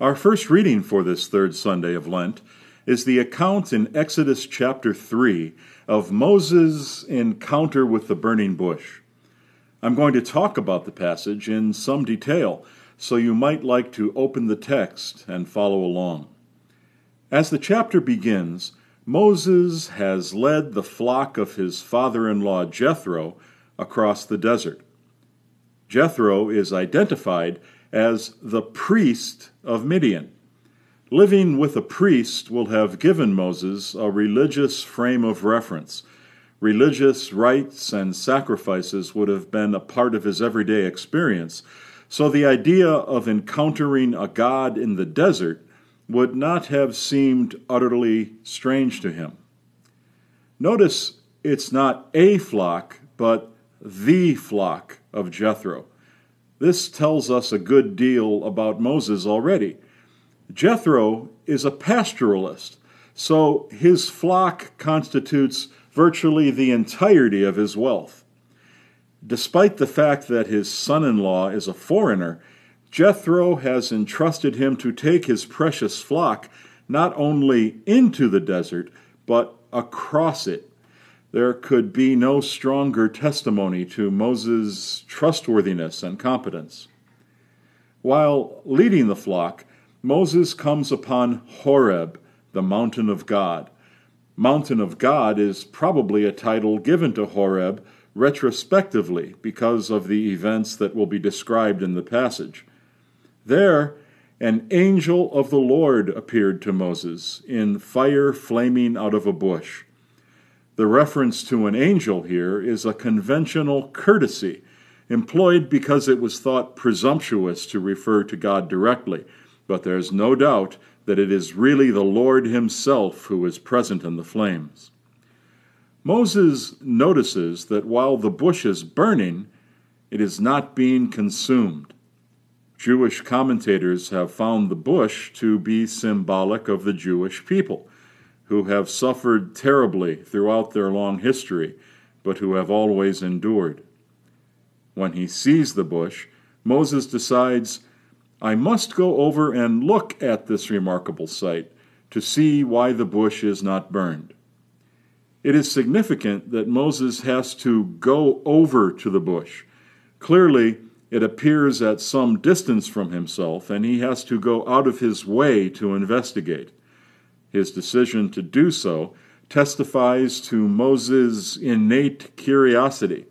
Our first reading for this third Sunday of Lent is the account in Exodus chapter 3 of Moses' encounter with the burning bush. I'm going to talk about the passage in some detail, so you might like to open the text and follow along. As the chapter begins, Moses has led the flock of his father in law Jethro across the desert. Jethro is identified as the priest of Midian. Living with a priest will have given Moses a religious frame of reference. Religious rites and sacrifices would have been a part of his everyday experience, so the idea of encountering a God in the desert would not have seemed utterly strange to him. Notice it's not a flock, but the flock of Jethro. This tells us a good deal about Moses already. Jethro is a pastoralist, so his flock constitutes virtually the entirety of his wealth. Despite the fact that his son in law is a foreigner, Jethro has entrusted him to take his precious flock not only into the desert, but across it. There could be no stronger testimony to Moses' trustworthiness and competence. While leading the flock, Moses comes upon Horeb, the mountain of God. Mountain of God is probably a title given to Horeb retrospectively because of the events that will be described in the passage. There, an angel of the Lord appeared to Moses in fire flaming out of a bush. The reference to an angel here is a conventional courtesy employed because it was thought presumptuous to refer to God directly, but there's no doubt that it is really the Lord Himself who is present in the flames. Moses notices that while the bush is burning, it is not being consumed. Jewish commentators have found the bush to be symbolic of the Jewish people, who have suffered terribly throughout their long history, but who have always endured. When he sees the bush, Moses decides, I must go over and look at this remarkable sight to see why the bush is not burned. It is significant that Moses has to go over to the bush. Clearly, it appears at some distance from himself, and he has to go out of his way to investigate. His decision to do so testifies to Moses' innate curiosity.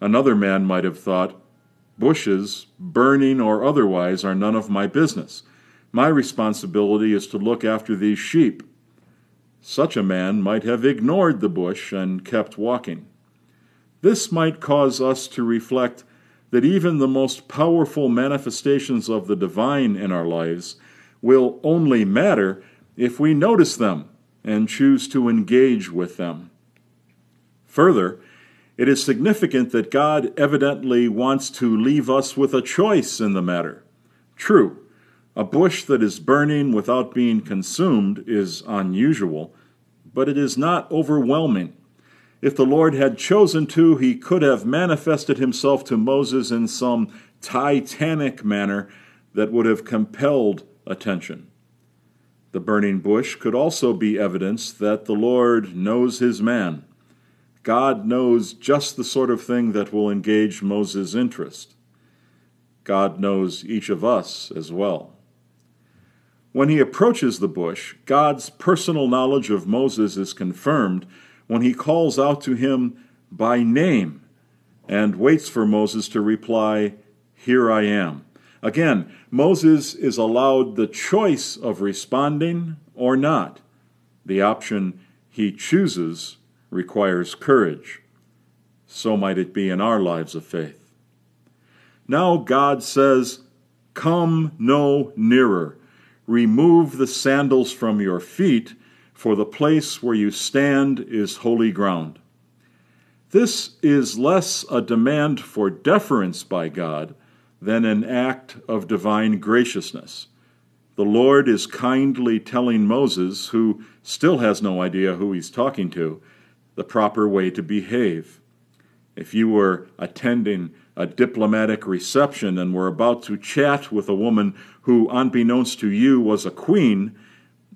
Another man might have thought, Bushes, burning or otherwise, are none of my business. My responsibility is to look after these sheep. Such a man might have ignored the bush and kept walking. This might cause us to reflect that even the most powerful manifestations of the divine in our lives will only matter if we notice them and choose to engage with them. Further, it is significant that God evidently wants to leave us with a choice in the matter. True, a bush that is burning without being consumed is unusual, but it is not overwhelming. If the Lord had chosen to, he could have manifested himself to Moses in some titanic manner that would have compelled attention. The burning bush could also be evidence that the Lord knows his man. God knows just the sort of thing that will engage Moses' interest. God knows each of us as well. When he approaches the bush, God's personal knowledge of Moses is confirmed when he calls out to him by name and waits for Moses to reply, Here I am. Again, Moses is allowed the choice of responding or not. The option he chooses requires courage. So might it be in our lives of faith. Now God says, Come no nearer. Remove the sandals from your feet for the place where you stand is holy ground. This is less a demand for deference by God than an act of divine graciousness. The Lord is kindly telling Moses, who still has no idea who he's talking to, the proper way to behave. If you were attending a diplomatic reception and were about to chat with a woman who, unbeknownst to you, was a queen,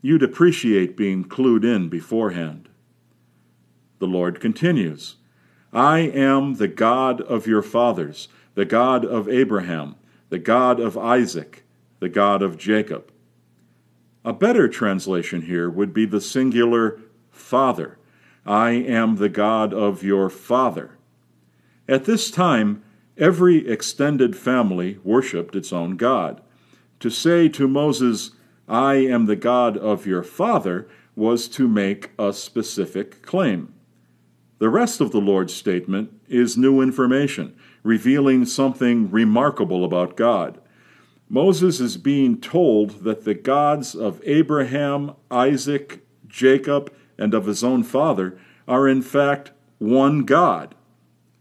you'd appreciate being clued in beforehand. The Lord continues I am the God of your fathers, the God of Abraham, the God of Isaac, the God of Jacob. A better translation here would be the singular Father. I am the God of your father. At this time, every extended family worshiped its own God. To say to Moses, I am the God of your father, was to make a specific claim. The rest of the Lord's statement is new information, revealing something remarkable about God. Moses is being told that the gods of Abraham, Isaac, Jacob, and of his own father are in fact one God,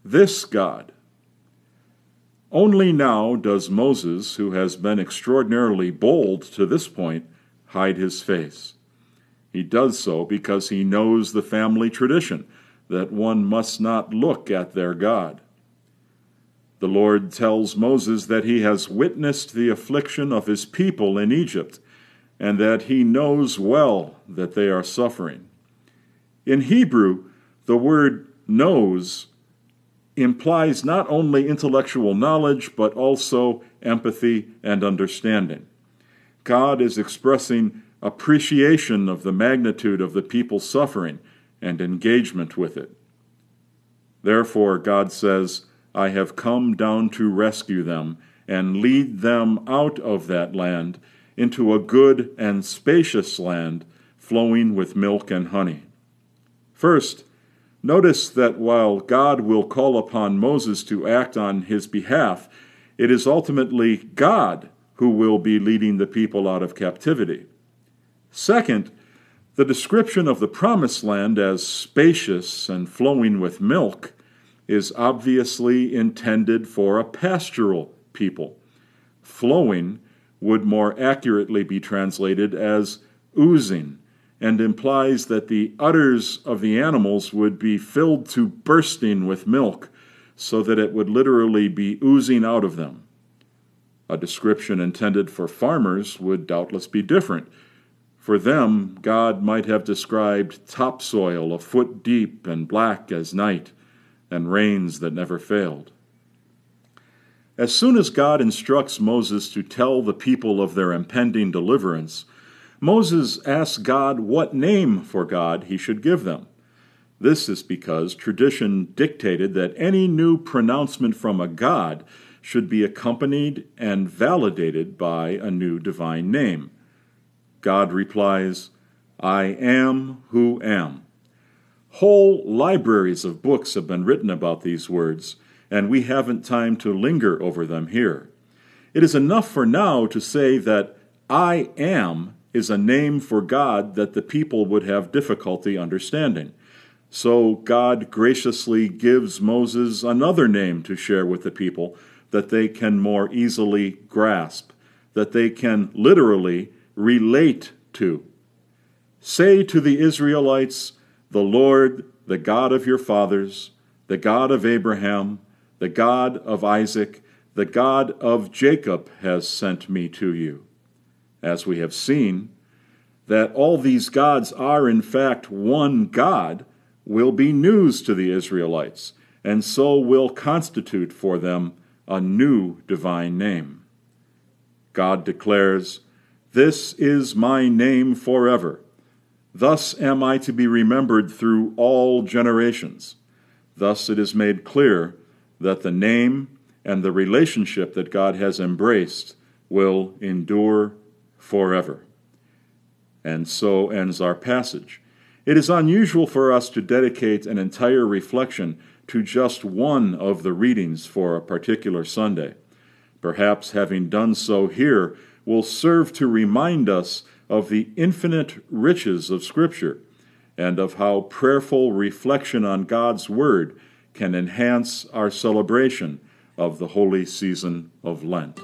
this God. Only now does Moses, who has been extraordinarily bold to this point, hide his face. He does so because he knows the family tradition that one must not look at their God. The Lord tells Moses that he has witnessed the affliction of his people in Egypt, and that he knows well that they are suffering. In Hebrew, the word knows implies not only intellectual knowledge, but also empathy and understanding. God is expressing appreciation of the magnitude of the people's suffering and engagement with it. Therefore, God says, I have come down to rescue them and lead them out of that land into a good and spacious land flowing with milk and honey. First, notice that while God will call upon Moses to act on his behalf, it is ultimately God who will be leading the people out of captivity. Second, the description of the Promised Land as spacious and flowing with milk is obviously intended for a pastoral people. Flowing would more accurately be translated as oozing and implies that the udders of the animals would be filled to bursting with milk so that it would literally be oozing out of them. A description intended for farmers would doubtless be different for them, God might have described topsoil a foot deep and black as night, and rains that never failed. As soon as God instructs Moses to tell the people of their impending deliverance, Moses asks God what name for God he should give them. This is because tradition dictated that any new pronouncement from a God should be accompanied and validated by a new divine name. God replies, I am who am. Whole libraries of books have been written about these words, and we haven't time to linger over them here. It is enough for now to say that I am is a name for God that the people would have difficulty understanding. So God graciously gives Moses another name to share with the people that they can more easily grasp, that they can literally relate to. Say to the Israelites, The Lord, the God of your fathers, the God of Abraham, the God of Isaac, the God of Jacob has sent me to you. As we have seen, that all these gods are in fact one God will be news to the Israelites, and so will constitute for them a new divine name. God declares, this is my name forever. Thus am I to be remembered through all generations. Thus it is made clear that the name and the relationship that God has embraced will endure forever. And so ends our passage. It is unusual for us to dedicate an entire reflection to just one of the readings for a particular Sunday. Perhaps having done so here, will serve to remind us of the infinite riches of Scripture and of how prayerful reflection on God's Word can enhance our celebration of the holy season of Lent.